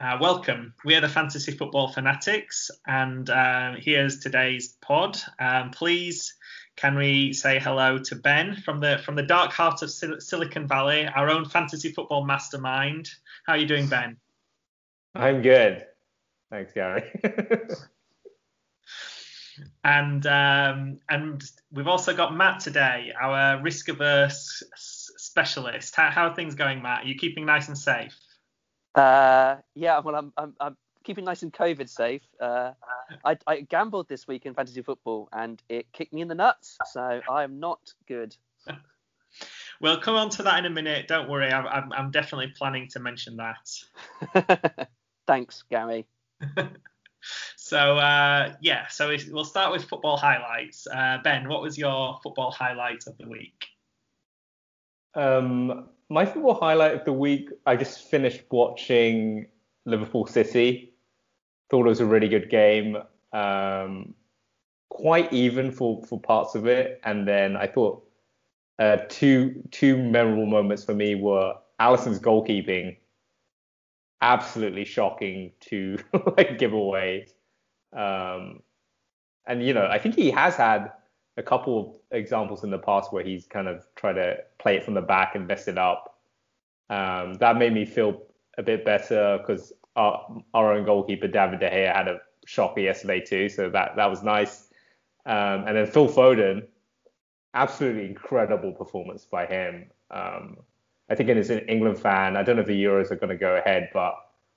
Uh, welcome. We are the Fantasy Football Fanatics, and um, here's today's pod. Um, please, can we say hello to Ben from the from the dark heart of Sil- Silicon Valley, our own fantasy football mastermind. How are you doing, Ben? I'm good. Thanks, Gary. and um, and we've also got Matt today, our risk averse specialist. How, how are things going, Matt? Are you keeping nice and safe? Uh, yeah, well, I'm, I'm, I'm keeping nice and COVID safe. Uh, I, I gambled this week in fantasy football and it kicked me in the nuts, so I am not good. we'll come on to that in a minute. Don't worry, I'm, I'm, I'm definitely planning to mention that. Thanks, Gary. so uh, yeah, so we'll start with football highlights. Uh, ben, what was your football highlight of the week? Um, my football highlight of the week, I just finished watching Liverpool City. Thought it was a really good game. Um, quite even for, for parts of it. And then I thought uh, two two memorable moments for me were Alisson's goalkeeping, absolutely shocking to like give away. Um, and you know, I think he has had a couple of examples in the past where he's kind of tried to play it from the back and mess it up. Um, that made me feel a bit better because our, our own goalkeeper David De Gea had a shocker yesterday too, so that that was nice. Um, and then Phil Foden, absolutely incredible performance by him. Um, I think as an England fan, I don't know if the Euros are going to go ahead, but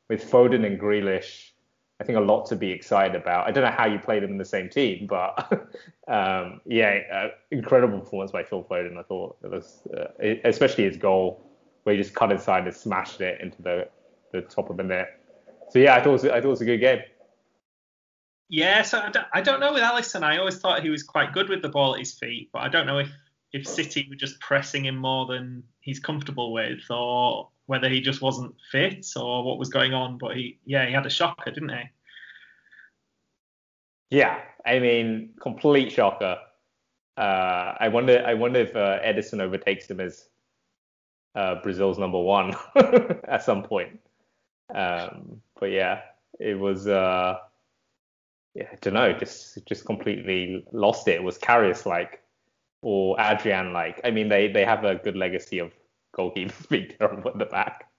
with Foden and Grealish I think a lot to be excited about. I don't know how you play them in the same team, but um, yeah, uh, incredible performance by Phil Foden. And I thought it was, uh, especially his goal where he just cut inside and smashed it into the, the top of the net. So yeah, I thought it was, I thought it was a good game. Yeah, so I don't, I don't know with Alisson. I always thought he was quite good with the ball at his feet, but I don't know if if City were just pressing him more than he's comfortable with, or whether he just wasn't fit or what was going on. But he, yeah, he had a shocker, didn't he? Yeah, I mean, complete shocker. Uh, I wonder, I wonder if uh, Ederson overtakes him as uh, Brazil's number one at some point. Um, but yeah, it was. Uh, yeah, I don't know, just just completely lost it. It was Karius like or Adrian like. I mean, they they have a good legacy of goalkeepers being terrible at the back.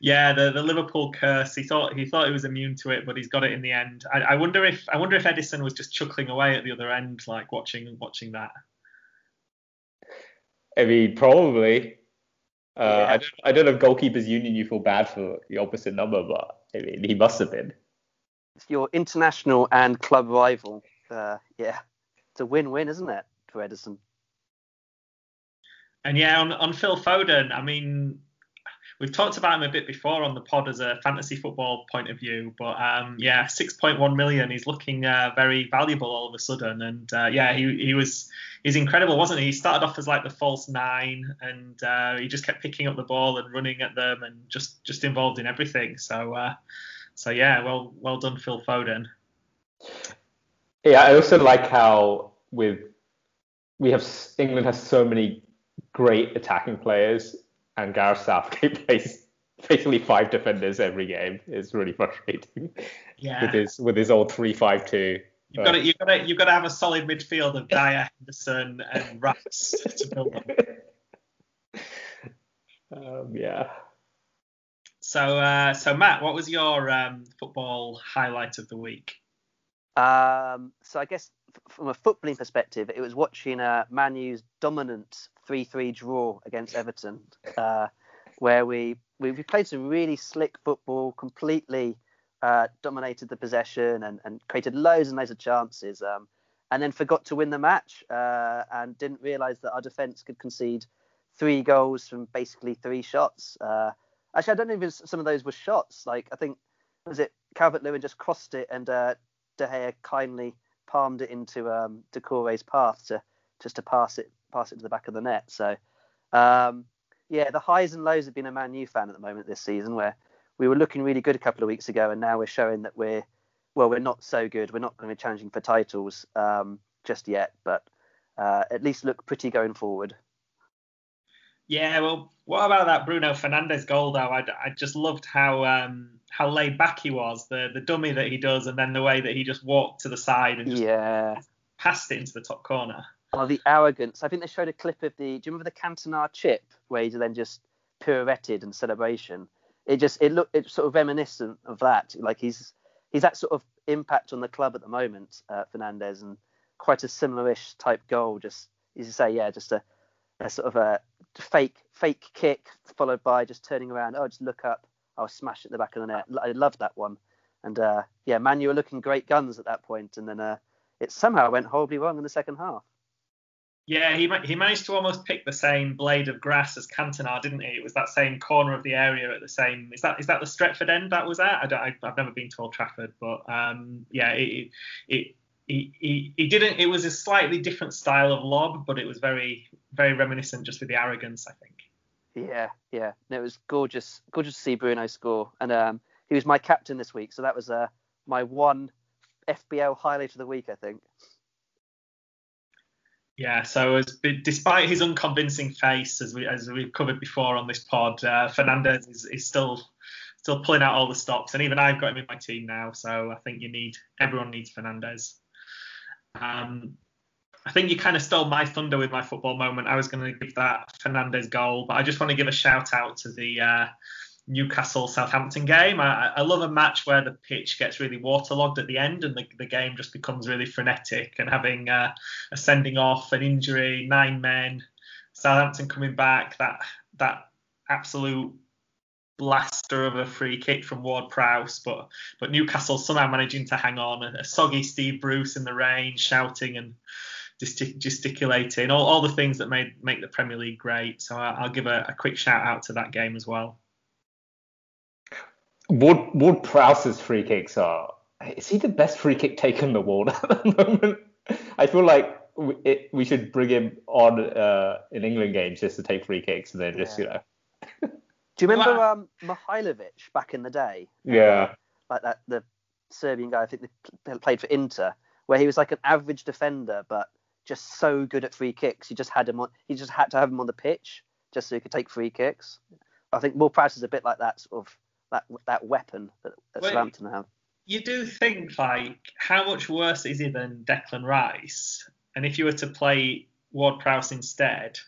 Yeah, the, the Liverpool curse. He thought he thought he was immune to it, but he's got it in the end. I, I wonder if I wonder if Ederson was just chuckling away at the other end, like watching watching that. I mean, probably. Uh, yeah. I, don't, I don't know if goalkeepers union you feel bad for the opposite number, but I mean, he must have been. It's your international and club rival. Uh, yeah, it's a win-win, isn't it, for Ederson? And yeah, on, on Phil Foden, I mean, we've talked about him a bit before on the pod as a fantasy football point of view, but um, yeah, 6.1 million. He's looking uh, very valuable all of a sudden, and uh, yeah, he he was he's incredible, wasn't he? He started off as like the false nine, and uh, he just kept picking up the ball and running at them, and just just involved in everything. So uh, so yeah, well well done, Phil Foden. Yeah, I also like how with we have England has so many great attacking players, and Gareth Southgate plays basically five defenders every game. It's really frustrating. Yeah. With his with his old three five two. You've got to, you've got to, you've got to have a solid midfield of Dier, Henderson, and Rice to build on. Um, yeah. So, uh, so Matt, what was your um, football highlight of the week? Um, so I guess from a footballing perspective, it was watching uh, Manu's dominant 3-3 draw against Everton, uh, where we, we played some really slick football, completely uh, dominated the possession and, and created loads and loads of chances, um, and then forgot to win the match uh, and didn't realise that our defence could concede three goals from basically three shots. Uh, actually, I don't know if some of those were shots. Like I think was it Calvert Lewin just crossed it and uh, De Gea kindly palmed it into um, Doucouré's path to just to pass it pass it to the back of the net. So um, yeah, the highs and lows have been a Man U fan at the moment this season, where we were looking really good a couple of weeks ago, and now we're showing that we're well, we're not so good. We're not going to be challenging for titles um, just yet, but uh, at least look pretty going forward. Yeah, well, what about that Bruno Fernandes goal though? I, I just loved how um, how laid back he was, the the dummy that he does, and then the way that he just walked to the side and just Yeah. passed it into the top corner. Oh, the arrogance. I think they showed a clip of the. Do you remember the Cantona chip where he then just pirouetted and celebration? It just it looked it's sort of reminiscent of that. Like he's he's that sort of impact on the club at the moment, uh, Fernandes, and quite a similar-ish type goal. Just as you say, yeah, just a, a sort of a fake fake kick followed by just turning around. Oh, just look up. I'll smash it at the back of the net. I loved that one. And uh, yeah, Man, you were looking great guns at that point, and then uh, it somehow went horribly wrong in the second half. Yeah, he he managed to almost pick the same blade of grass as Cantona, didn't he? It was that same corner of the area at the same. Is that is that the Stretford end that was at? I don't, I, I've never been to Old Trafford, but um, yeah, it, it he, he he didn't. It was a slightly different style of lob, but it was very very reminiscent just with the arrogance, I think. Yeah, yeah. No, it was gorgeous, gorgeous to see Bruno score, and um, he was my captain this week, so that was uh, my one FPL highlight of the week, I think. Yeah, so as, despite his unconvincing face, as we as we've covered before on this pod, uh, Fernandes is, is still still pulling out all the stops, and even I've got him in my team now. So I think you need everyone needs Fernandes. Um, I think you kind of stole my thunder with my football moment. I was going to give that Fernandes goal, but I just want to give a shout out to the uh, Newcastle Southampton game. I, I, love a match where the pitch gets really waterlogged at the end and the, the game just becomes really frenetic. And having uh, a sending off, an injury, nine men, Southampton coming back, that that absolute blaster of a free kick from Ward Prowse, but but Newcastle somehow managing to hang on. A, a soggy Steve Bruce in the rain, shouting and gesticulating, all, all the things that made make the Premier League great. So I, will give a, a quick shout out to that game as well. Ward, Ward Prowse's free kicks are. Is he the best free kick taker in the world at the moment? I feel like we, it, we should bring him on uh, in England games just to take free kicks and then just, yeah. you know. Do you remember um, Mihajlovic back in the day? Yeah. Uh, like that, the Serbian guy, I think they played for Inter, where he was like an average defender, but just so good at free kicks. He just had him on. He just had to have him on the pitch just so he could take free kicks. I think Ward Prowse is a bit like that sort of that that weapon that, that well, Southampton have. You do think like how much worse is he than Declan Rice? And if you were to play Ward Prowse instead,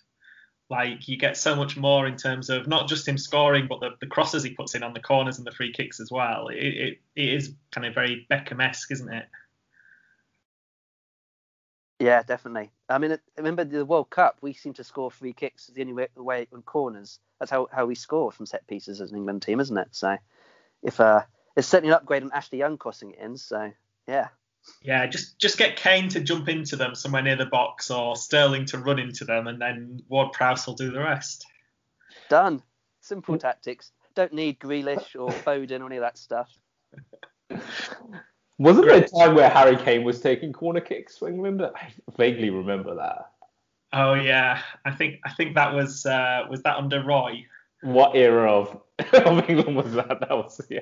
like you get so much more in terms of not just him scoring, but the, the crosses he puts in on the corners and the free kicks as well. It, it, it is kind of very Beckham-esque, isn't it? Yeah, definitely. I mean, remember the World Cup? We seem to score free kicks the only way, way on corners. That's how, how we score from set pieces as an England team, isn't it? So, if uh, it's certainly an upgrade on Ashley Young crossing it in. So, yeah. Yeah, just just get Kane to jump into them somewhere near the box, or Sterling to run into them, and then Ward Prowse will do the rest. Done. Simple tactics. Don't need Grealish or Foden or any of that stuff. Wasn't there a time where Harry Kane was taking corner kicks for England? I vaguely remember that. Oh yeah, I think I think that was uh, was that under Roy. What era of, of England was that? That was yeah.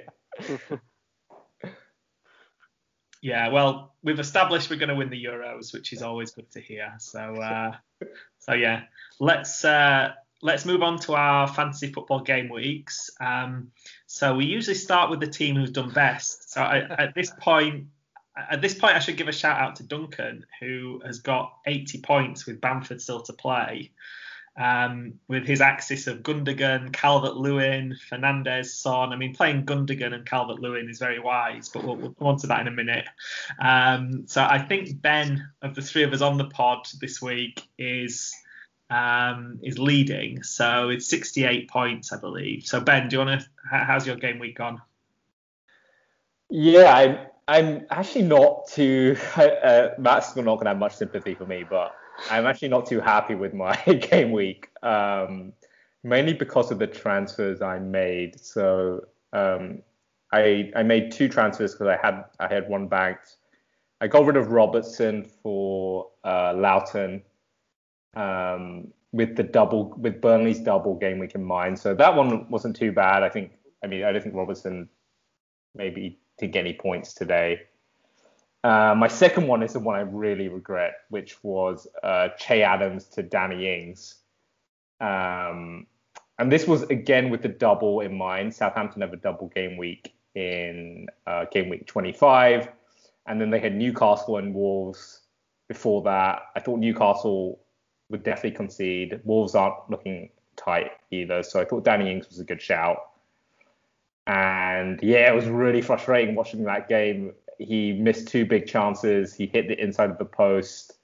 Yeah, well, we've established we're going to win the Euros, which is always good to hear. So, uh, so yeah, let's uh, let's move on to our fantasy football game weeks. Um, so we usually start with the team who's done best. So I, at this point, at this point, I should give a shout out to Duncan, who has got 80 points with Bamford still to play. Um, with his axis of Gundogan, Calvert Lewin, Fernandes, Son. I mean, playing Gundogan and Calvert Lewin is very wise, but we'll, we'll come on to that in a minute. Um, so I think Ben, of the three of us on the pod this week, is um, is leading. So it's 68 points, I believe. So Ben, do you want to? How's your game week gone? Yeah, I'm. I'm actually not too. Uh, Matt's not going to have much sympathy for me, but I'm actually not too happy with my game week. Um, mainly because of the transfers I made. So um, I I made two transfers because I had I had one banked. I got rid of Robertson for uh, Lowton um, with the double with Burnley's double game week in mind. So that one wasn't too bad. I think. I mean, I don't think Robertson maybe didn't get any points today. Uh, my second one is the one I really regret, which was uh, Che Adams to Danny Ings. Um, and this was again with the double in mind. Southampton have a double game week in uh, game week 25, and then they had Newcastle and Wolves before that. I thought Newcastle would definitely concede. Wolves aren't looking tight either, so I thought Danny Ings was a good shout. And yeah, it was really frustrating watching that game. He missed two big chances. He hit the inside of the post.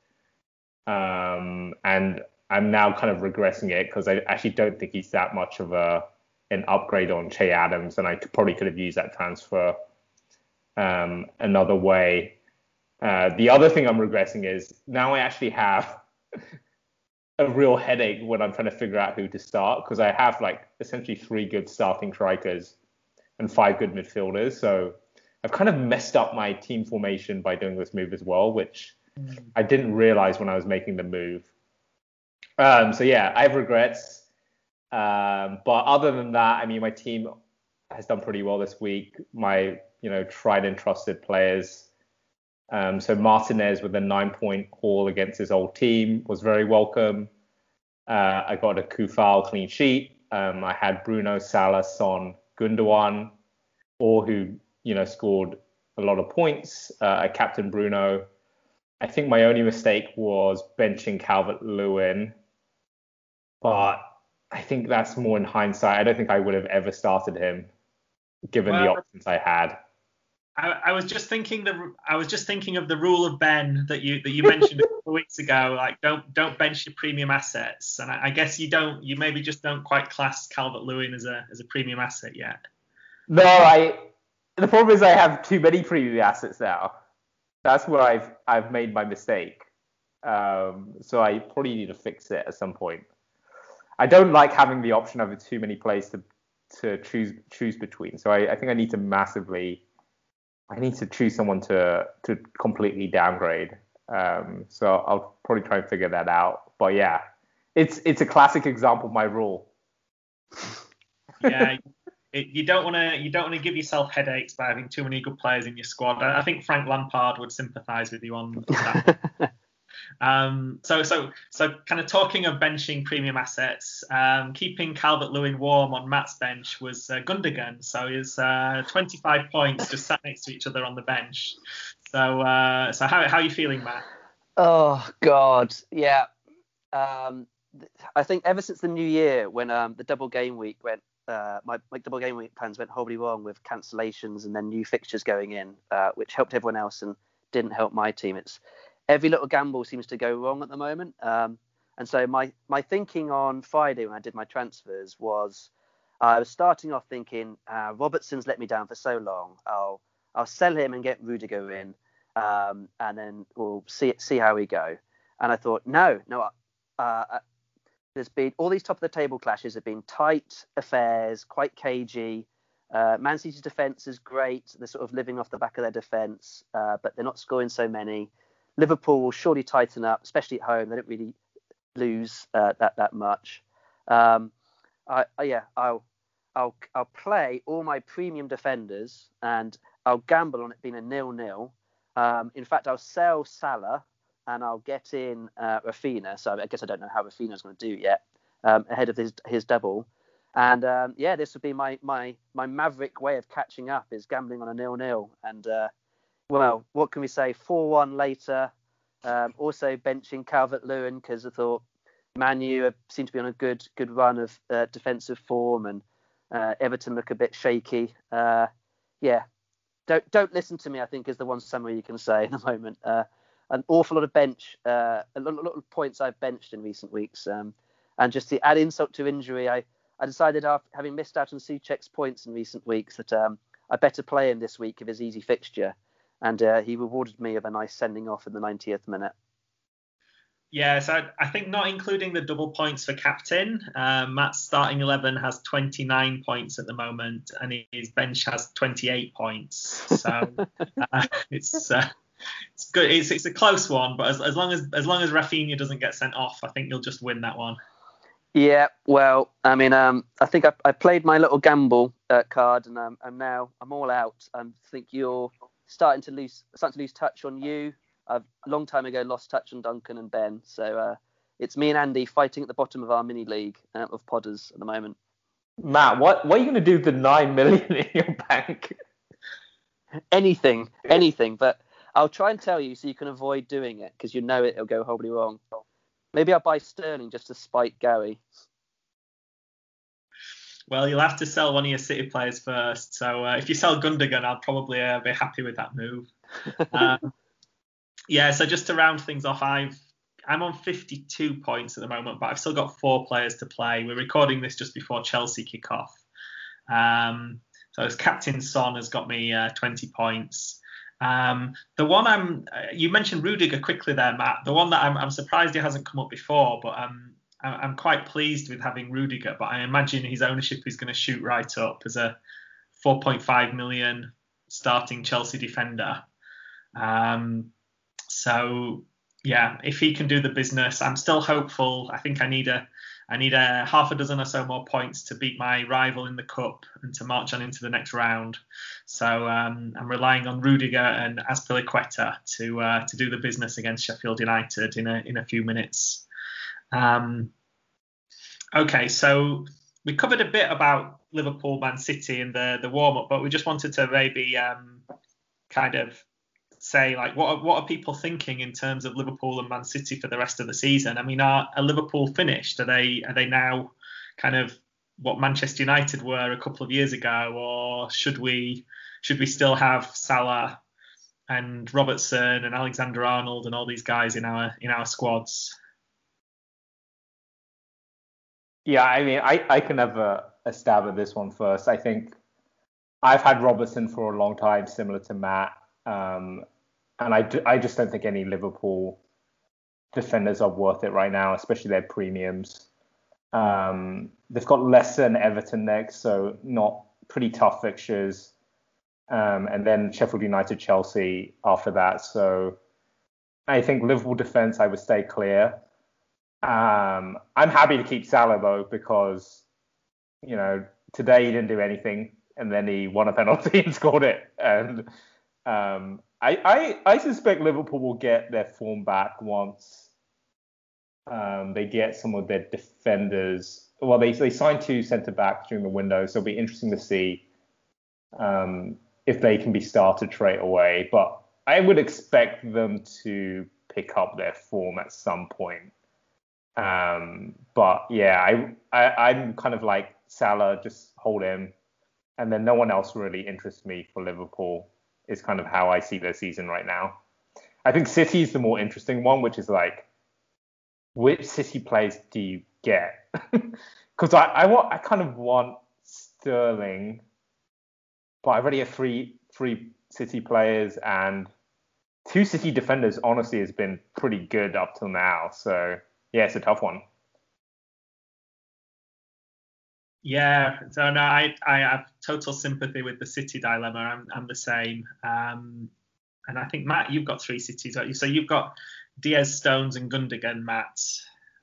Um, and I'm now kind of regressing it because I actually don't think he's that much of a an upgrade on Che Adams, and I probably could have used that transfer um, another way. Uh, the other thing I'm regressing is now I actually have a real headache when I'm trying to figure out who to start because I have like essentially three good starting strikers and five good midfielders. So I've kind of messed up my team formation by doing this move as well, which mm. I didn't realize when I was making the move. Um, so yeah, I have regrets. Um, but other than that, I mean, my team has done pretty well this week. My, you know, tried and trusted players. Um, so Martinez with a nine-point haul against his old team was very welcome. Uh, I got a Kufal clean sheet. Um, I had Bruno, Salah, Son, Gundogan, all who you know scored a lot of points. Uh, captain Bruno. I think my only mistake was benching Calvert Lewin, but I think that's more in hindsight. I don't think I would have ever started him, given well, the options I had. I, I, was just thinking the I was just thinking of the rule of Ben that you that you mentioned a couple of weeks ago. Like don't don't bench your premium assets, and I, I guess you don't you maybe just don't quite class Calvert Lewin as a as a premium asset yet. No, I. The problem is I have too many premium assets now. That's where I've I've made my mistake. Um, so I probably need to fix it at some point. I don't like having the option of too many plays to to choose choose between. So I, I think I need to massively I need to choose someone to to completely downgrade. Um, so I'll probably try and figure that out. But yeah, it's it's a classic example of my rule. yeah, it, you don't want to you don't want to give yourself headaches by having too many good players in your squad. I, I think Frank Lampard would sympathise with you on that. um, so so so kind of talking of benching premium assets, um, keeping Calvert Lewin warm on Matt's bench was uh, Gundogan. So he's uh, 25 points just sat next to each other on the bench. So uh, so how how are you feeling, Matt? Oh God, yeah. Um, I think ever since the new year, when um, the double game week went uh, my, my double game week plans went horribly wrong with cancellations and then new fixtures going in, uh, which helped everyone else and didn't help my team. It's every little gamble seems to go wrong at the moment. Um, and so my my thinking on Friday when I did my transfers was I was starting off thinking uh, Robertson's let me down for so long. I'll I'll sell him and get Rudiger in, um, and then we'll see see how we go. And I thought no no. Uh, there's been all these top of the table clashes have been tight affairs, quite cagey. Uh, Man City's defence is great. They're sort of living off the back of their defence, uh, but they're not scoring so many. Liverpool will surely tighten up, especially at home. They don't really lose uh, that that much. Um, I, I, yeah, I'll I'll I'll play all my premium defenders and I'll gamble on it being a nil-nil. Um, in fact, I'll sell Salah and I'll get in uh, Raphinha. So I guess I don't know how Raphinha's going to do yet um, ahead of his his double. And um, yeah, this would be my my my maverick way of catching up is gambling on a nil nil. And uh, well, what can we say? Four one later. Um, also benching Calvert Lewin because I thought Manu seem to be on a good good run of uh, defensive form, and uh, Everton look a bit shaky. Uh, yeah, don't don't listen to me. I think is the one summary you can say in the moment. An awful lot of bench, uh, a lot, a lot, of points I've benched in recent weeks. Um, and just to add insult to injury, I, I decided after having missed out on Soucek's points in recent weeks that um, I better play him this week of his easy fixture. And uh, he rewarded me with a nice sending off in the 90th minute. Yeah, so I, I think not including the double points for captain, uh, Matt's starting 11 has 29 points at the moment, and his bench has 28 points. So uh, it's uh, it's good. It's, it's a close one, but as, as long as as long as Raphinha doesn't get sent off, I think you'll just win that one. Yeah, well, I mean, um, I think I, I played my little gamble uh, card, and um, I'm now I'm all out. I think you're starting to lose starting to lose touch on you. I've a long time ago lost touch on Duncan and Ben, so uh, it's me and Andy fighting at the bottom of our mini league uh, of podders at the moment. Matt, what what are you going to do with the nine million in your bank? anything, anything. But I'll try and tell you so you can avoid doing it because you know it, it'll go horribly wrong. Maybe I'll buy Sterling just to spite Gary. Well, you'll have to sell one of your City players first. So uh, if you sell Gundogan, I'll probably uh, be happy with that move. um, yeah. So just to round things off, I've I'm on 52 points at the moment, but I've still got four players to play. We're recording this just before Chelsea kick off. Um, so as captain Son has got me uh, 20 points. Um, the one I'm, uh, you mentioned Rudiger quickly there, Matt. The one that I'm, I'm surprised he hasn't come up before, but um, I'm quite pleased with having Rudiger. But I imagine his ownership is going to shoot right up as a 4.5 million starting Chelsea defender. Um, so yeah, if he can do the business, I'm still hopeful. I think I need a I need a half a dozen or so more points to beat my rival in the cup and to march on into the next round. So um, I'm relying on Rudiger and Azpilicueta to uh, to do the business against Sheffield United in a in a few minutes. Um, okay, so we covered a bit about Liverpool, Man City, and the the warm up, but we just wanted to maybe um, kind of say like what are, what are people thinking in terms of Liverpool and Man City for the rest of the season? I mean, are, are Liverpool finished? Are they are they now kind of what Manchester United were a couple of years ago, or should we should we still have Salah and Robertson and Alexander Arnold and all these guys in our in our squads? Yeah, I mean, I, I can have a, a stab at this one first. I think I've had Robertson for a long time, similar to Matt. Um, and I, I just don't think any Liverpool defenders are worth it right now, especially their premiums. Um, they've got Leicester and Everton next, so not pretty tough fixtures. Um, and then Sheffield United, Chelsea after that. So I think Liverpool defense, I would stay clear. Um, I'm happy to keep Salah though because you know today he didn't do anything, and then he won a penalty and scored it. And um, I, I, I suspect Liverpool will get their form back once um, they get some of their defenders. Well, they they signed two centre backs during the window, so it'll be interesting to see um, if they can be started straight away. But I would expect them to pick up their form at some point. Um, but yeah, I, I I'm kind of like Salah, just hold him, and then no one else really interests me for Liverpool is kind of how I see their season right now. I think City is the more interesting one, which is like, which City players do you get? Because I, I want, I kind of want Sterling, but I already have three three City players and two City defenders. Honestly, has been pretty good up till now. So yeah, it's a tough one. Yeah, so no, I I have total sympathy with the City dilemma. I'm I'm the same. Um, and I think Matt, you've got three cities, you? So you've got Dias, Stones, and Gundogan, Matt.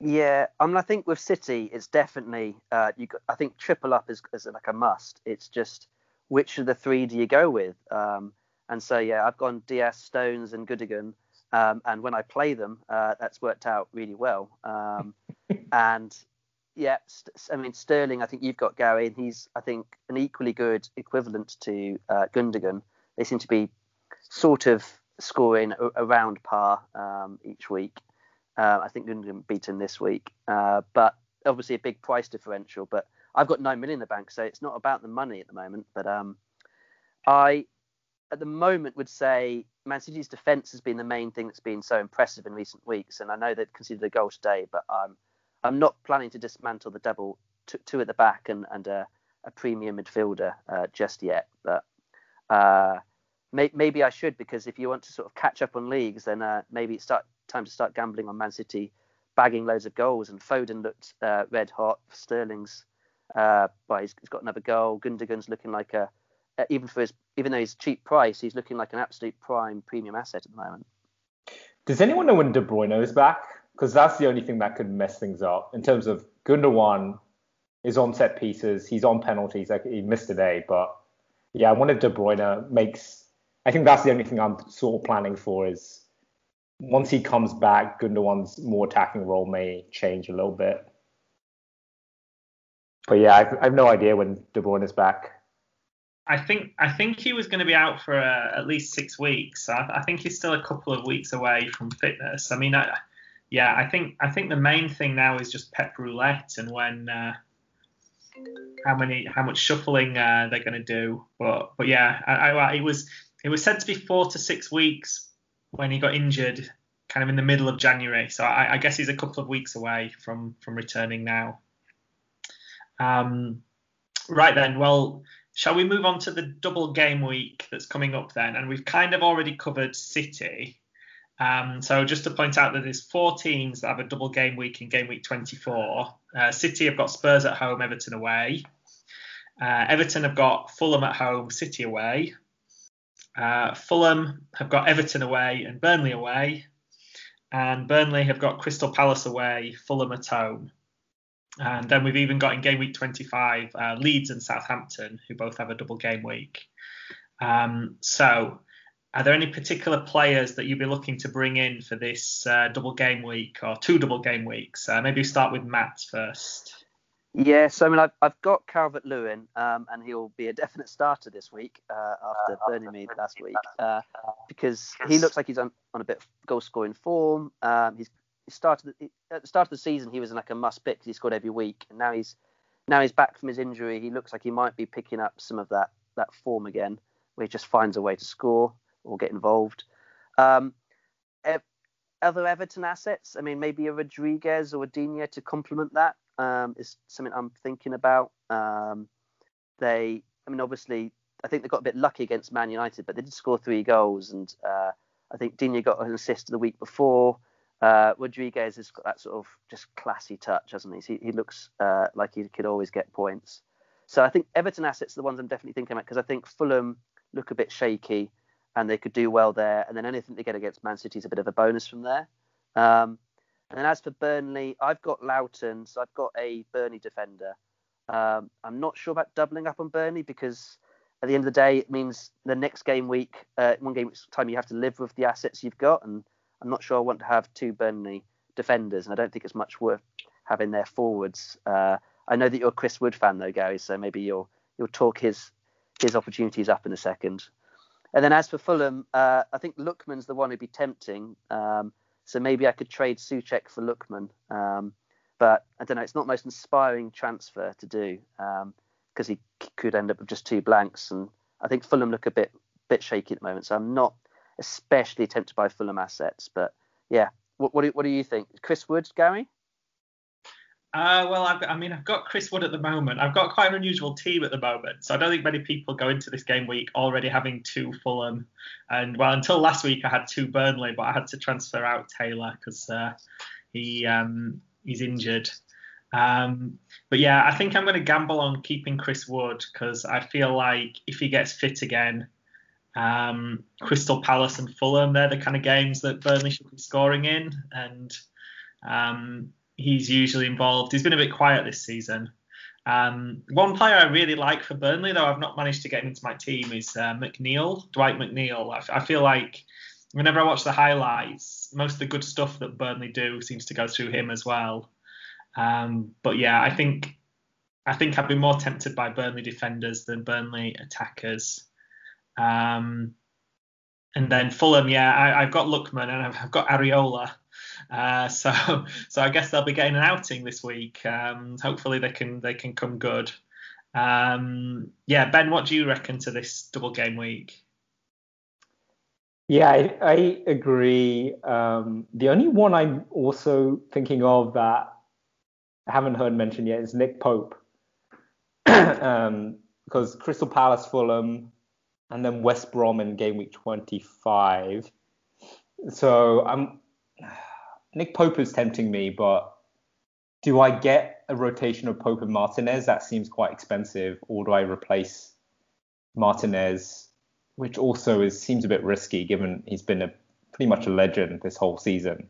Yeah, I mean, I think with City, it's definitely uh, you. Got, I think triple up is, is like a must. It's just which of the three do you go with? Um, and so yeah, I've gone Dias, Stones, and Gundogan. Um, and when I play them, uh, that's worked out really well. Um, and yeah, I mean Sterling. I think you've got Gary, and he's I think an equally good equivalent to uh, Gundogan. They seem to be sort of scoring around par um, each week. Uh, I think Gundogan beat him this week, uh, but obviously a big price differential. But I've got nine million in the bank, so it's not about the money at the moment. But um, I, at the moment, would say Man City's defence has been the main thing that's been so impressive in recent weeks, and I know they've conceded a goal today, but I'm I'm not planning to dismantle the double two, two at the back and, and a, a premium midfielder uh, just yet. But uh, may, maybe I should because if you want to sort of catch up on leagues, then uh, maybe it's start, time to start gambling on Man City bagging loads of goals. And Foden looked uh, red hot. Sterling's, uh, well, he's, he's got another goal. Gundogan's looking like a even for his even though he's cheap price, he's looking like an absolute prime premium asset at the moment. Does anyone know when De Bruyne is back? Because that's the only thing that could mess things up in terms of Gundogan is on set pieces, he's on penalties. Like he missed today, but yeah, I wanted De Bruyne makes. I think that's the only thing I'm sort of planning for is once he comes back, Gundogan's more attacking role may change a little bit. But yeah, I've, I've no idea when De Bruyne is back. I think I think he was going to be out for uh, at least six weeks. I, I, think he's still a couple of weeks away from fitness. I mean, I, yeah, I think I think the main thing now is just pep roulette and when uh, how many how much shuffling uh, they're going to do. But but yeah, I, I, it was it was said to be four to six weeks when he got injured, kind of in the middle of January. So I, I guess he's a couple of weeks away from from returning now. Um, right then, well, shall we move on to the double game week that's coming up then? And we've kind of already covered City. Um, so just to point out that there's four teams that have a double game week in game week 24. Uh, City have got Spurs at home, Everton away. Uh, Everton have got Fulham at home, City away. Uh, Fulham have got Everton away and Burnley away. And Burnley have got Crystal Palace away, Fulham at home. And then we've even got in game week 25 uh, Leeds and Southampton, who both have a double game week. Um, so, are there any particular players that you'd be looking to bring in for this uh, double game week or two double game weeks? Uh, maybe start with Matt first. Yeah, so I mean, I've, I've got Calvert Lewin, um, and he'll be a definite starter this week uh, after burning me last week uh, because he looks like he's on, on a bit of goal scoring form. Um, he's he started at the start of the season he was like a must pick because he scored every week, and now he's now he's back from his injury. He looks like he might be picking up some of that that form again, where he just finds a way to score or get involved. Um, other Everton assets, I mean, maybe a Rodriguez or a Digne to complement that um, is something I'm thinking about. Um, they, I mean, obviously, I think they got a bit lucky against Man United, but they did score three goals, and uh, I think Digne got an assist the week before. Uh, Rodriguez has got that sort of just classy touch, hasn't he? He, he looks uh, like he could always get points. So I think Everton assets are the ones I'm definitely thinking about because I think Fulham look a bit shaky and they could do well there. And then anything they get against Man City is a bit of a bonus from there. Um, and then as for Burnley, I've got Lowton, so I've got a Burnley defender. Um, I'm not sure about doubling up on Burnley because at the end of the day, it means the next game week, uh, one game time, you have to live with the assets you've got. And I'm not sure I want to have two Burnley defenders, and I don't think it's much worth having their forwards. Uh, I know that you're a Chris Wood fan though, Gary, so maybe you'll you'll talk his his opportunities up in a second. And then as for Fulham, uh, I think Lookman's the one who'd be tempting. Um, so maybe I could trade Soucek for Lookman. Um, but I don't know. It's not the most inspiring transfer to do because um, he could end up with just two blanks, and I think Fulham look a bit bit shaky at the moment. So I'm not especially tempted by Fulham assets. But yeah, what what do, what do you think? Chris Wood, Gary? Uh, well, I've, I mean, I've got Chris Wood at the moment. I've got quite an unusual team at the moment, so I don't think many people go into this game week already having two Fulham. And well, until last week, I had two Burnley, but I had to transfer out Taylor because uh, he um, he's injured. Um, but yeah, I think I'm going to gamble on keeping Chris Wood because I feel like if he gets fit again, um, Crystal Palace and Fulham, they're the kind of games that Burnley should be scoring in, and um, he's usually involved. He's been a bit quiet this season. Um, one player I really like for Burnley, though I've not managed to get him into my team, is uh, McNeil, Dwight McNeil. I, I, feel like whenever I watch the highlights, most of the good stuff that Burnley do seems to go through him as well. Um, but yeah, I think I think I'd be more tempted by Burnley defenders than Burnley attackers. Um, and then Fulham, yeah, I, have got Lookman and I've, I've got Areola. Uh, so so I guess they'll be getting an outing this week. Um, hopefully they can they can come good. Um, yeah, Ben, what do you reckon to this double game week? Yeah, I, I agree. Um, the only one I'm also thinking of that I haven't heard mentioned yet is Nick Pope. um, because Crystal Palace, Fulham, and then West Brom in game week 25. So I'm Nick Pope is tempting me, but do I get a rotation of Pope and Martinez? That seems quite expensive, or do I replace Martinez, which also is seems a bit risky given he's been a pretty much a legend this whole season.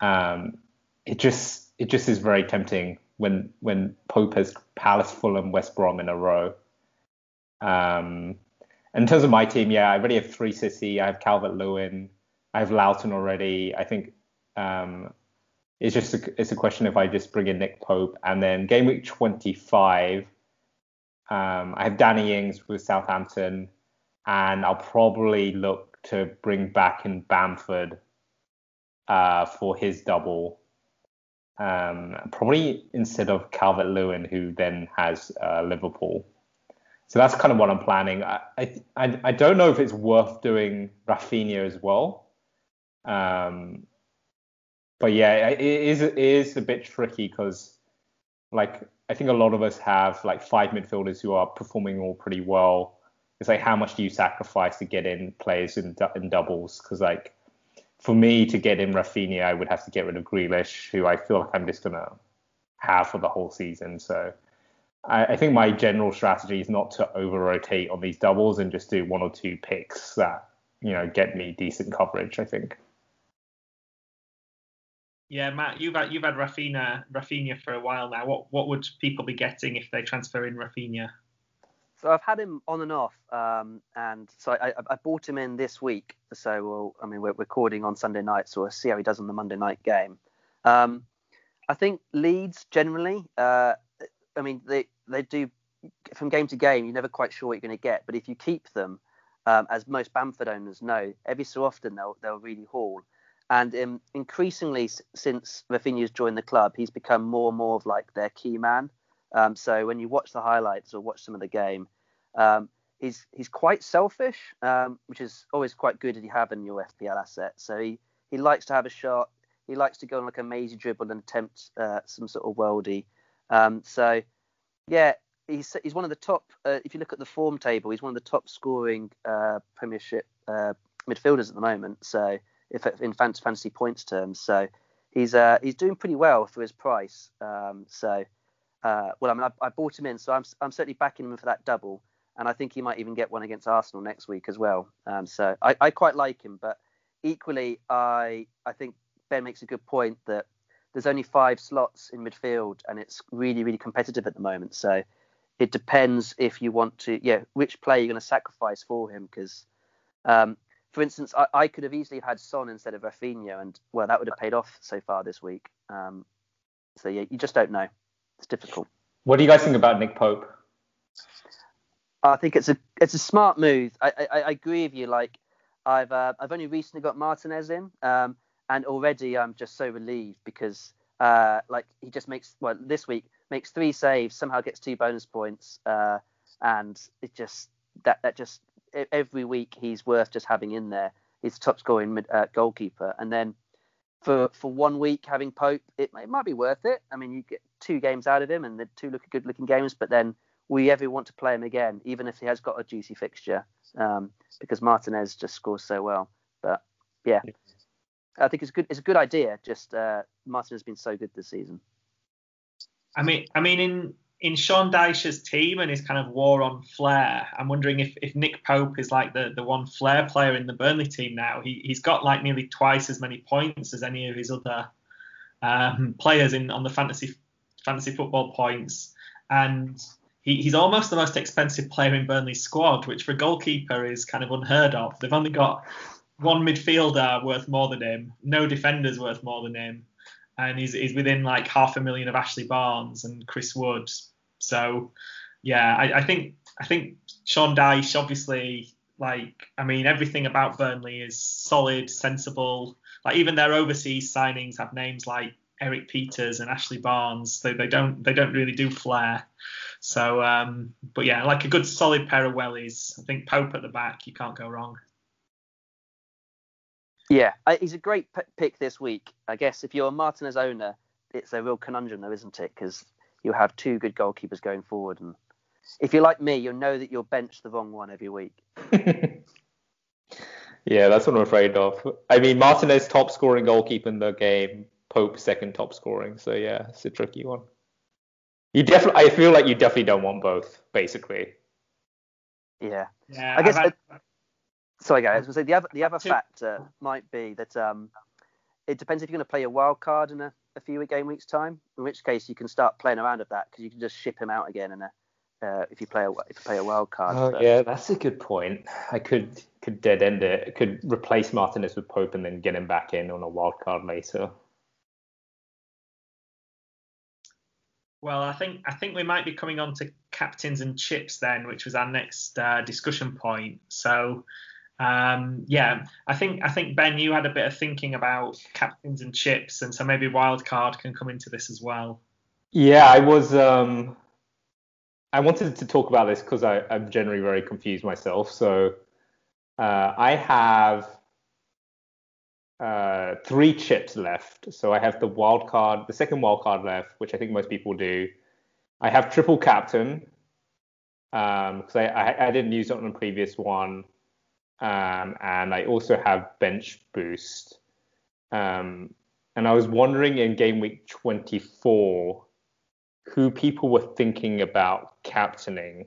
Um, it just it just is very tempting when when Pope has Palace, Fulham, West Brom in a row. Um, in terms of my team, yeah, I already have three City. I have Calvert Lewin, I have Lowton already. I think um, it's just a, it's a question if I just bring in Nick Pope and then game week 25. Um, I have Danny Ings with Southampton, and I'll probably look to bring back in Bamford uh, for his double. Um, probably instead of Calvert Lewin, who then has uh, Liverpool. So that's kind of what I'm planning. I, I, I don't know if it's worth doing Raphinha as well. Um, but yeah, it is, it is a bit tricky because, like, I think a lot of us have like five midfielders who are performing all pretty well. It's like how much do you sacrifice to get in players in, in doubles? Because like for me to get in Raphinha, I would have to get rid of Grealish, who I feel like I'm just gonna have for the whole season. So I, I think my general strategy is not to over rotate on these doubles and just do one or two picks that you know get me decent coverage. I think. Yeah, Matt, you've had you've had Raphinha Raphinha for a while now. What what would people be getting if they transfer in Raphinha? So I've had him on and off, um, and so I, I, bought him in this week. So we'll, I mean, we're recording on Sunday night, so we'll see how he does on the Monday night game. Um, I think Leeds generally, uh, I mean, they they do from game to game. You're never quite sure what you're going to get, but if you keep them, um, as most Bamford owners know, every so often they'll they'll really haul. And um, increasingly, since Raphinha's joined the club, he's become more and more of like their key man. Um, so when you watch the highlights or watch some of the game, um, he's he's quite selfish, um, which is always quite good if you have in your FPL asset. So he, he likes to have a shot. He likes to go on like a mazy dribble and attempt uh, some sort of worldy. Um, so yeah, he's he's one of the top. Uh, if you look at the form table, he's one of the top scoring uh, Premiership uh, midfielders at the moment. So if in fantasy points terms. So he's uh, he's doing pretty well for his price. Um, so uh, well, I mean, I, I, bought him in, so I'm I'm certainly backing him for that double, and I think he might even get one against Arsenal next week as well. Um, so I, I quite like him, but equally, I I think Ben makes a good point that there's only five slots in midfield, and it's really really competitive at the moment. So it depends if you want to, yeah, which player you're going to sacrifice for him because. Um, for instance, I, I, could have easily had Son instead of Raphinha, and well, that would have paid off so far this week. Um, so yeah, you just don't know. It's difficult. What do you guys think about Nick Pope? I think it's a it's a smart move. I, I, I agree with you. Like I've uh, I've only recently got Martinez in, um, and already I'm just so relieved because uh, like he just makes well this week makes three saves, somehow gets two bonus points, uh, and it just that that just every week he's worth just having in there. He's top scoring mid, uh, goalkeeper, and then for for one week having Pope, it, it, might be worth it. I mean, you get two games out of him, and the two look good looking games. But then, will you ever want to play him again, even if he has got a juicy fixture? Um, because Martinez just scores so well. But yeah, I think it's good. It's a good idea. Just uh, Martinez has been so good this season. I mean, I mean, in in Sean Dyche's team and his kind of war on flair, I'm wondering if, if Nick Pope is like the, the one flair player in the Burnley team now. He, he's got like nearly twice as many points as any of his other um, players in on the fantasy fantasy football points, and he, he's almost the most expensive player in Burnley's squad, which for a goalkeeper is kind of unheard of. They've only got one midfielder worth more than him, no defenders worth more than him, and he's, he's within like half a million of Ashley Barnes and Chris Wood, so yeah, I, I think I think Sean Dyche obviously like I mean everything about Burnley is solid, sensible. Like even their overseas signings have names like Erik Pieters and Ashley Barnes. They, they don't they don't really do flair. So um, but yeah, like a good solid pair of wellies. I think Pope at the back, you can't go wrong. Yeah, he's a great p- pick this week. I guess if you're a Martinez owner, it's a real conundrum though, isn't it? Because you'll have two good goalkeepers going forward. And if you're like me, you'll know that you'll bench the wrong one every week. yeah, that's what I'm afraid of. I mean, Martinez top scoring goalkeeper in the game, Pope second top scoring. So yeah, it's a tricky one. You definitely, I feel like you definitely don't want both, basically. Yeah. Yeah. I guess. Had... sorry, guys. I was say the other the other factor might be that um, it depends if you're going to play a wild card in a a few game weeks time. In which case you can start playing around with that because you can just ship him out again and uh, if you play a if you play a wild card. Oh but, yeah, that's a good point. I could could dead end it. it. Could replace Martinez with Pope and then get him back in on a wild card later. Well, I think I think we might be coming on to captains and chips then, which was our next uh, discussion point. So, um, yeah, I think I think Ben, you had a bit of thinking about captains and chips, and so maybe wildcard can come into this as well. Yeah, I was. Um, I wanted to talk about this because I'm generally very confused myself. So uh, I have uh, three chips left. So I have the wild card, the second wild card left, which I think most people do. I have triple captain because um, I, I, I, didn't use it on the previous one, um, and I also have bench boost. Um, and I was wondering in game week 24 who people were thinking about captaining.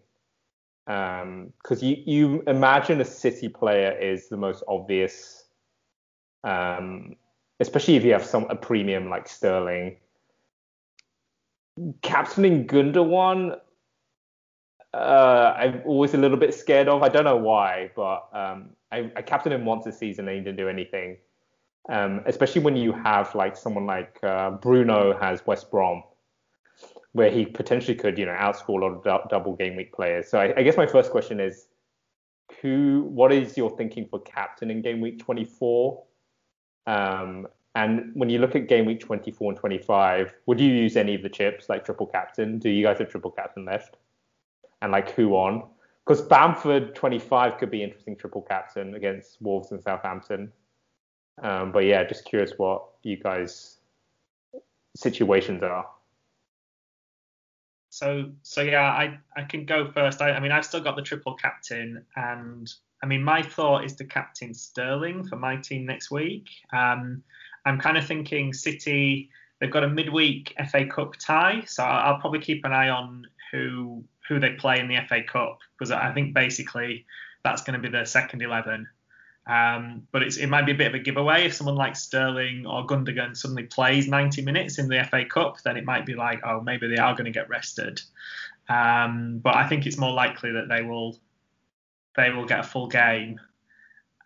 Because um, you, you imagine a City player is the most obvious, um, especially if you have some a premium like Sterling. Captaining Gundogan, uh, I'm always a little bit scared of. I don't know why, but um, I, I captained him once this season and he didn't do anything. Um, especially when you have like someone like uh, Bruno has West Brom, where he potentially could, you know, outscore a lot of double game week players. So I, I, guess my first question is, who? What is your thinking for captain in game week 24? Um, and when you look at game week 24 and 25, would you use any of the chips like triple captain? Do you guys have triple captain left? And like who on? Because Bamford 25 could be interesting triple captain against Wolves and Southampton. Um, but yeah, just curious what you guys situations are. So so yeah, I I can go first. I, I mean I've still got the triple captain, and I mean my thought is to captain Sterling for my team next week. Um, I'm kind of thinking City. They've got a midweek FA Cup tie, so I'll, I'll probably keep an eye on who who they play in the FA Cup because I think basically that's going to be their second eleven. Um, but it might be a bit of a giveaway if someone like Sterling or Gundogan suddenly plays 90 minutes in the FA Cup, then it might be like, oh, maybe they are going to get rested. Um, but I think it's more likely that they will they will get a full game.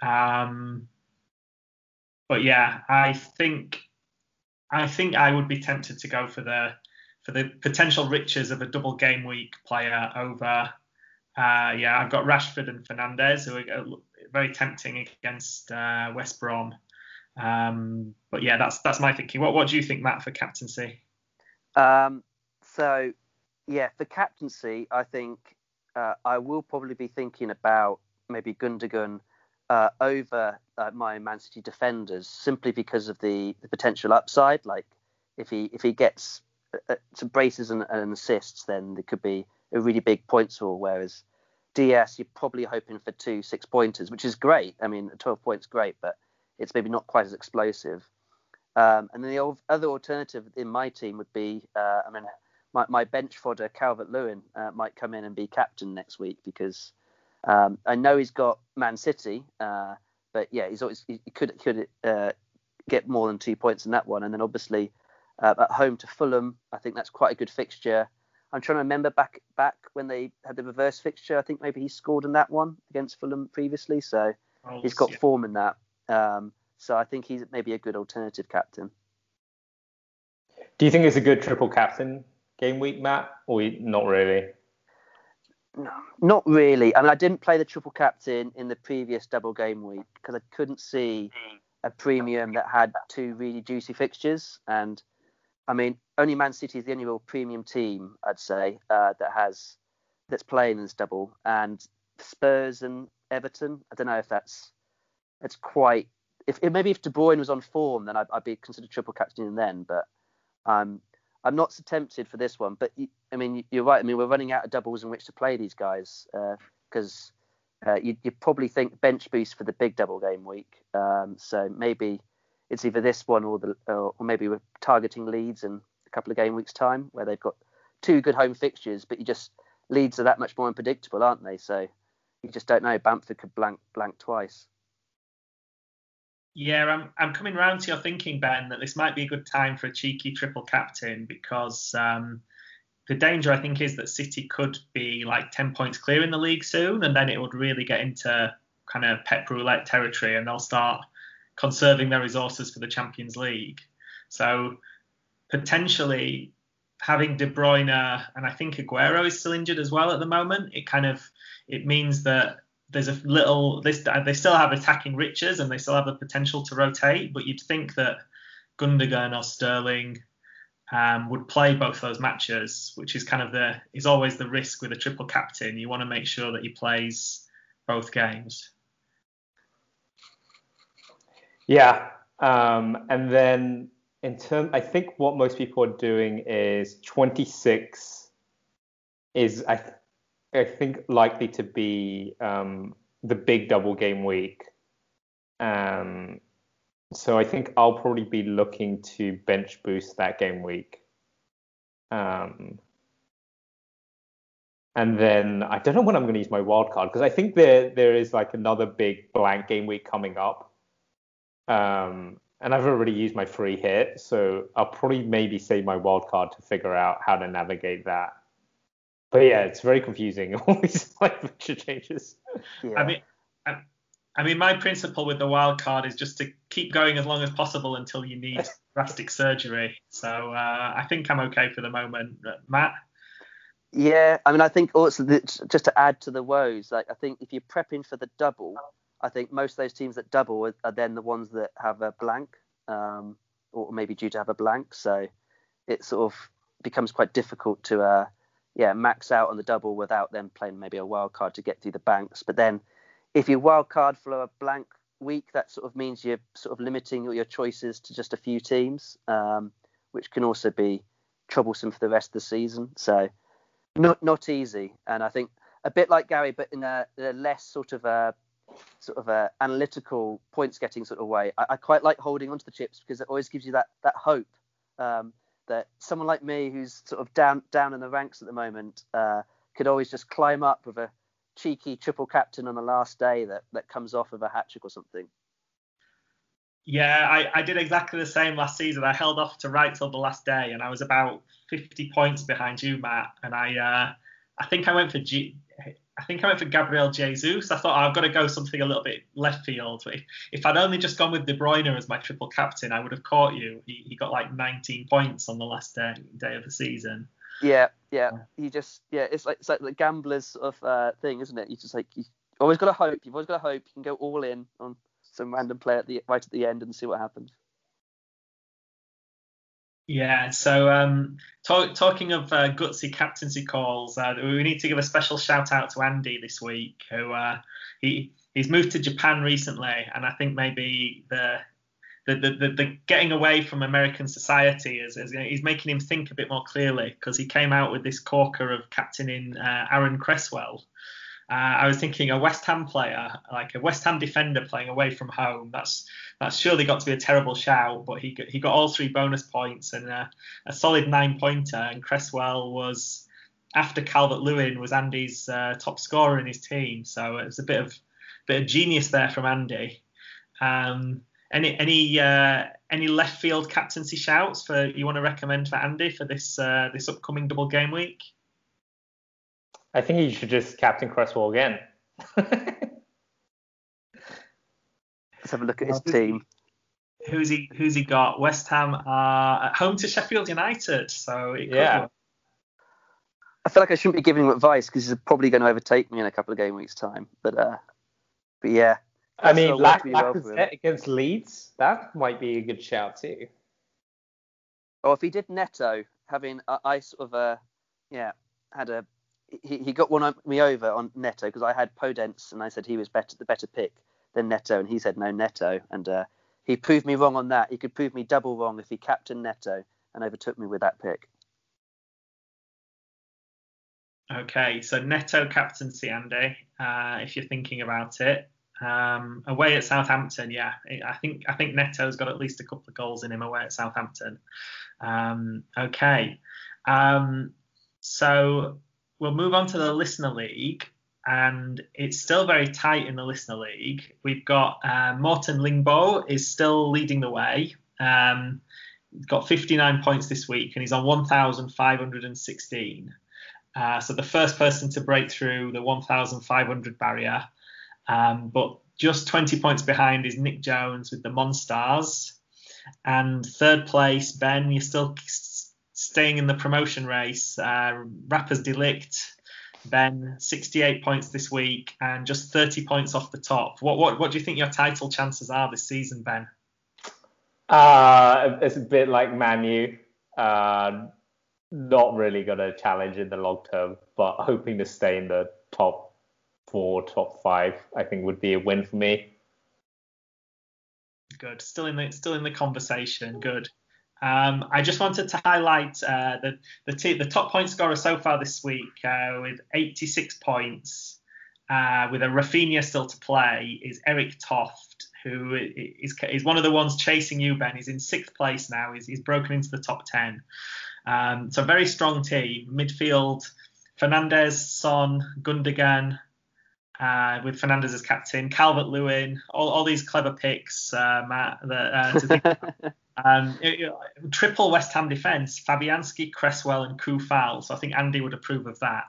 Um, but yeah, I think I think I would be tempted to go for the for the potential riches of a double game week player over. Uh, yeah, I've got Rashford and Fernandes who are very tempting against uh, West Brom. Um, but yeah, that's that's my thinking. What what do you think, Matt, for captaincy? Um, so yeah, for captaincy, I think uh, I will probably be thinking about maybe Gundogan uh, over uh, my Man City defenders simply because of the, the, potential upside. Like if he if he gets uh, some braces and, and, assists, then there could be a really big points haul. Whereas Dias, you're probably hoping for two six pointers, which is great. I mean, 12 points, great, but it's maybe not quite as explosive. Um, and then the other alternative in my team would be, uh, I mean, my, my bench fodder Calvert Lewin uh, might come in and be captain next week because um, I know he's got Man City, uh, but yeah, he's always he could could uh, get more than two points in that one. And then obviously uh, at home to Fulham, I think that's quite a good fixture. I'm trying to remember back back when they had the reverse fixture. I think maybe he scored in that one against Fulham previously, so oh, he's got yeah. form in that. Um, so I think he's maybe a good alternative captain. Do you think it's a good triple captain game week, Matt, or not really? No, not really. I mean, I didn't play the triple captain in the previous double game week because I couldn't see a premium that had two really juicy fixtures, and I mean, only Man City is the only real premium team, I'd say, uh, that has that's playing this double. And Spurs and Everton, I don't know if that's it's quite. If, maybe if De Bruyne was on form, then I'd, I'd be considered triple captain then. But um, I'm not so tempted for this one. But I mean, you're right. I mean, we're running out of doubles in which to play these guys because uh, uh, you, you probably think bench boost for the big double game week. Um, so maybe it's either this one or the or maybe we're targeting Leeds in a couple of game weeks time where they've got two good home fixtures, but you just Leeds are that much more unpredictable, aren't they? So you just don't know. Bamford could blank blank twice. Yeah, I'm I'm coming round to your thinking, Ben, that this might be a good time for a cheeky triple captain because um, the danger I think is that City could be like ten points clear in the league soon, and then it would really get into kind of Pep roulette territory, and they'll start conserving their resources for the Champions League. So potentially having De Bruyne and I think Aguero is still injured as well at the moment. It kind of it means that there's a little this they still have attacking riches and they still have the potential to rotate, but you'd think that Gundogan or Sterling um, would play both those matches, which is kind of the is always the risk with a triple captain. You want to make sure that he plays both games. Yeah, um, and then in term, I think what most people are doing is 26 is I, th- I think likely to be um, the big double game week. Um, so I think I'll probably be looking to bench boost that game week. Um, and then I don't know when I'm going to use my wild card because I think there there is like another big blank game week coming up. Um, and I've already used my free hit, so I'll probably maybe save my wild card to figure out how to navigate that. But yeah, it's very confusing. All these like feature changes. Yeah. I mean, I mean, my principle with the wild card is just to keep going as long as possible until you need drastic surgery. So uh, I think I'm okay for the moment. Matt. Yeah, I mean, I think also that just to add to the woes, like I think if you're prepping for the double, I think most of those teams that double are, are then the ones that have a blank, um, or maybe due to have a blank. So it sort of becomes quite difficult to, uh, yeah, max out on the double without then playing maybe a wild card to get through the banks. But then if you wild card for a blank week, that sort of means you're sort of limiting your choices to just a few teams, um, which can also be troublesome for the rest of the season. So not not easy, and I think a bit like Gary, but in a, a less sort of a sort of a analytical points getting sort of way. I, I, quite like holding onto the chips because it always gives you that that hope um, that someone like me who's sort of down down in the ranks at the moment uh, could always just climb up with a cheeky triple captain on the last day that, that comes off of a hat trick or something. Yeah, I, I did exactly the same last season. I held off to right till the last day, and I was about 50 points behind you, Matt. And I uh, I think I went for G, I think I went for Gabriel Jesus. I thought oh, I've got to go something a little bit left field. If, if I'd only just gone with De Bruyne as my triple captain, I would have caught you. He, he got like 19 points on the last day, day of the season. Yeah, yeah. You just yeah, it's like it's like the gamblers sort of uh, thing, isn't it? You just like you always got to hope. You've always got to hope. You can go all in on some random player at the right at the end and see what happens. Yeah, so um, talk, talking of uh, gutsy captaincy calls, uh, we need to give a special shout out to Andy this week, who uh, he he's moved to Japan recently, and I think maybe the the, the, the, getting away from American society is, is, is making him think a bit more clearly because he came out with this corker of captaining uh, Aaron Cresswell. Uh, I was thinking a West Ham player, like a West Ham defender playing away from home. That's that's surely got to be a terrible shout, but he got, he got all three bonus points and uh, a solid nine pointer. And Cresswell was after Calvert Lewin was Andy's uh, top scorer in his team, so it was a bit of bit of genius there from Andy. Um, any any uh, any left field captaincy shouts for you want to recommend for Andy for this uh, this upcoming double game week? I think he should just captain Cresswell again. Let's have a look at his team. Who's he Who's he got? West Ham are at home to Sheffield United, so yeah. I feel like I shouldn't be giving him advice because he's probably going to overtake me in a couple of game weeks' time. But uh, but yeah, I mean, Lac- Lacazette against Leeds, that might be a good shout too. Oh, if he did Neto, having uh, I sort of uh, yeah had a he, he got one me over on Neto because I had Podence and I said he was better the better pick than Neto and he said no Neto and uh, he proved me wrong on that. He could prove me double wrong if he captained Neto and overtook me with that pick. Okay, so Neto captaincy, Andy, uh, if you're thinking about it. Um, away at Southampton, yeah, I think I think Neto's got at least a couple of goals in him away at Southampton. Um, okay, um, so we'll move on to the listener league, and it's still very tight in the listener league. We've got uh, Morten Lingbo is still leading the way. Um, got 59 points this week, and he's on 1,516. Uh, so the first person to break through the 1,500 barrier Um, but just 20 points behind is Nick Jones with the Monstars. And third place, Ben, you're still staying in the promotion race. Uh, Rappers Delict, Ben, 68 points this week and just 30 points off the top. What what what do you think your title chances are this season, Ben? Uh, it's a bit like Manu. Uh, not really going to challenge in the long term, but hoping to stay in the top four, top five, I think would be a win for me. Good. Still in the still in the conversation. Good. Um, I just wanted to highlight uh, the the, t- the top point scorer so far this week uh, with 86 points, uh, with a Raphinha still to play, is Eric Toft, who is, is one of the ones chasing you, Ben. He's in sixth place now. He's, he's broken into the top 10. Um, so very strong team. Midfield, Fernandes, Son, Gundogan, uh, with Fernandes as captain, Calvert Lewin, all, all these clever picks, uh, Matt. That, uh, um, it, triple West Ham defence: Fabianski, Cresswell, and Coufal. So I think Andy would approve of that.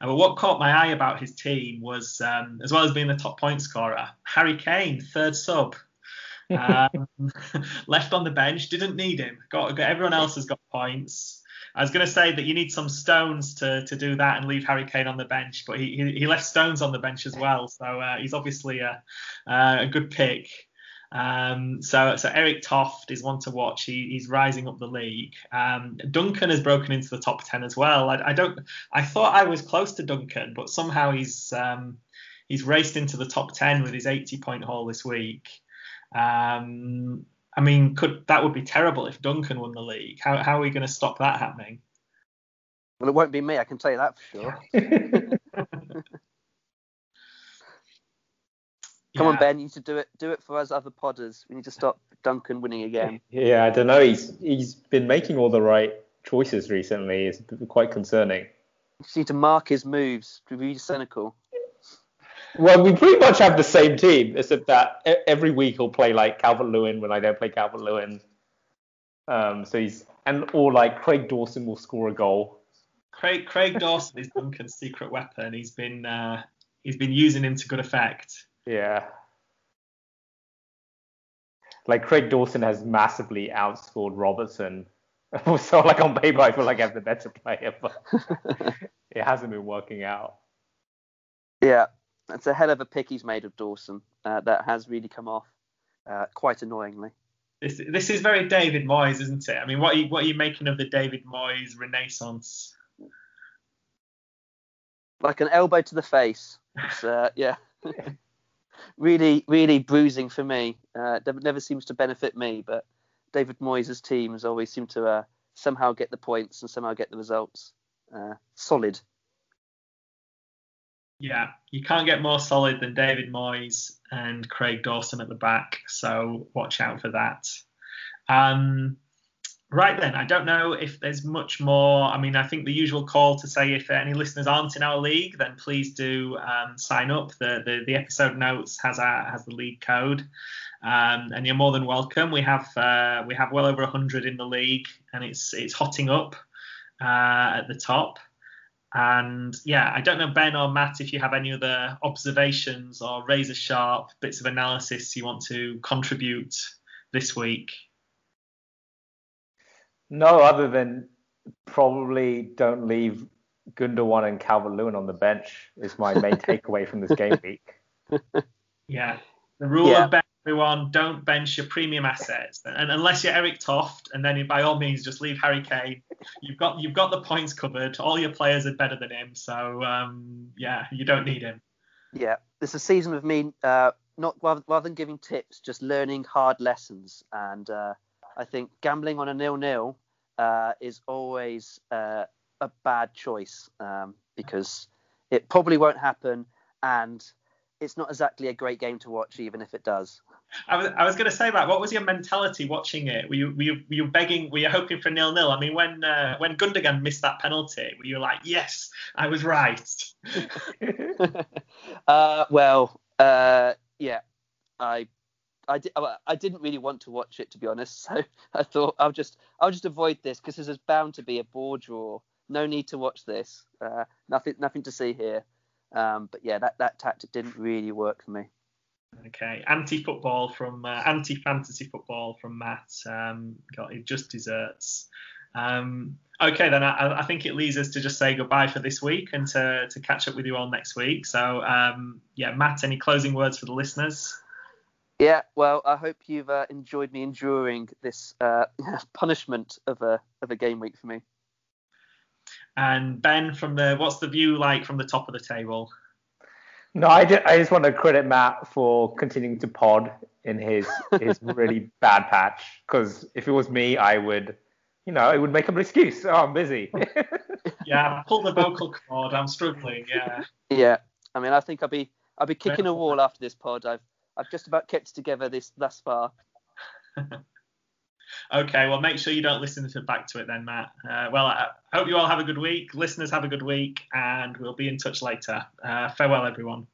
Uh, but what caught my eye about his team was, um, as well as being the top point scorer, Harry Kane, third sub. um, left on the bench, didn't need him. Got, got everyone else has got points. I was going to say that you need some stones to, to do that and leave Harry Kane on the bench, but he, he, he left stones on the bench as well, so uh, he's obviously a, uh, a good pick. Um, so, so Eric Toft is one to watch. He, he's rising up the league. Um, Duncan has broken into the top ten as well. I, I, don't. I thought I was close to Duncan, but somehow he's um, he's raced into the top ten with his 80 point haul this week. Um, I mean, could that would be terrible if Duncan won the league? How how are we going to stop that happening? Well, it won't be me. I can tell you that for sure. Come yeah. on, Ben. You need to do it. Do it for us other podders. We need to stop Duncan winning again. Yeah, I don't know. He's he's been making all the right choices recently. It's quite concerning. You just need to mark his moves. To be cynical. Well, we pretty much have the same team, except that every week he'll play like Calvert Lewin when I don't play Calvert Lewin. Um, so he's and or like Craig Dawson will score a goal. Craig Craig Dawson is Duncan's secret weapon. He's been uh, he's been using him to good effect. Yeah. Like Craig Dawson has massively outscored Robertson. so like on paper I feel like I'm the better player, but it hasn't been working out. Yeah, that's a hell of a pick he's made of Dawson. Uh, that has really come off uh, quite annoyingly. This, this is very David Moyes, isn't it? I mean, what are you, what are you making of the David Moyes renaissance? Like an elbow to the face. Uh, yeah. really, really bruising for me. Uh, never seems to benefit me, but David Moyes' teams always seem to uh, somehow get the points and somehow get the results. Uh, solid. Yeah, you can't get more solid than David Moyes and Craig Dawson at the back, so watch out for that. Um, right then, I don't know if there's much more. I mean, I think the usual call to say if any listeners aren't in our league, then please do um, sign up. The, the, the episode notes has a, has the league code, um, and you're more than welcome. We have uh, we have well over 100 in the league, and it's it's hotting up uh, at the top. And yeah, I don't know, Ben or Matt, if you have any other observations or razor sharp bits of analysis you want to contribute this week. No, other than probably don't leave Gundogan and Calvert Lewin on the bench is my main takeaway from this game week. Yeah, the rule yeah. of Ben everyone, don't bench your premium assets, and unless you're Eric Toft, and then by all means just leave Harry Kane. You've got you've got the points covered. All your players are better than him, so um, yeah, you don't need him. Yeah, this is a season of me uh, not rather, rather, than giving tips, just learning hard lessons, and uh, I think gambling on a nil-nil uh, is always uh, a bad choice um, because it probably won't happen, and it's not exactly a great game to watch, even if it does. I was, I was going to say that. What was your mentality watching it? Were you, were you, were you begging? Were you hoping for nil nil? I mean, when uh, when Gundogan missed that penalty, were you like, yes, I was right? uh, well, uh, yeah, I. I, di- I didn't really want to watch it to be honest, so I thought I'll just I'll just avoid this because there's bound to be a bore draw. No need to watch this. Uh, nothing nothing to see here. Um, but yeah, that, that tactic didn't really work for me. Okay, anti-football from uh, anti-fantasy football from Matt. Um, got it just desserts. Um, okay, then I, I, think it leads us to just say goodbye for this week and to, to catch up with you all next week. So um, yeah, Matt, any closing words for the listeners? Yeah, well, I hope you've uh, enjoyed me enduring this uh, punishment of a of a game week for me. And Ben, from the what's the view like from the top of the table? No, I, just, I just want to credit Matt for continuing to pod in his his really bad patch. Because if it was me, I would, you know, I would make up an excuse. Oh, I'm busy. yeah, pull the vocal cord. I'm struggling. Yeah. Yeah. I mean, I think I'll be I'll be kicking a wall after this pod. I've I've just about kept together this thus far. okay, well, make sure you don't listen to back to it then, Matt. Uh, well, I hope you all have a good week. Listeners, have a good week, and we'll be in touch later. Uh, farewell, everyone.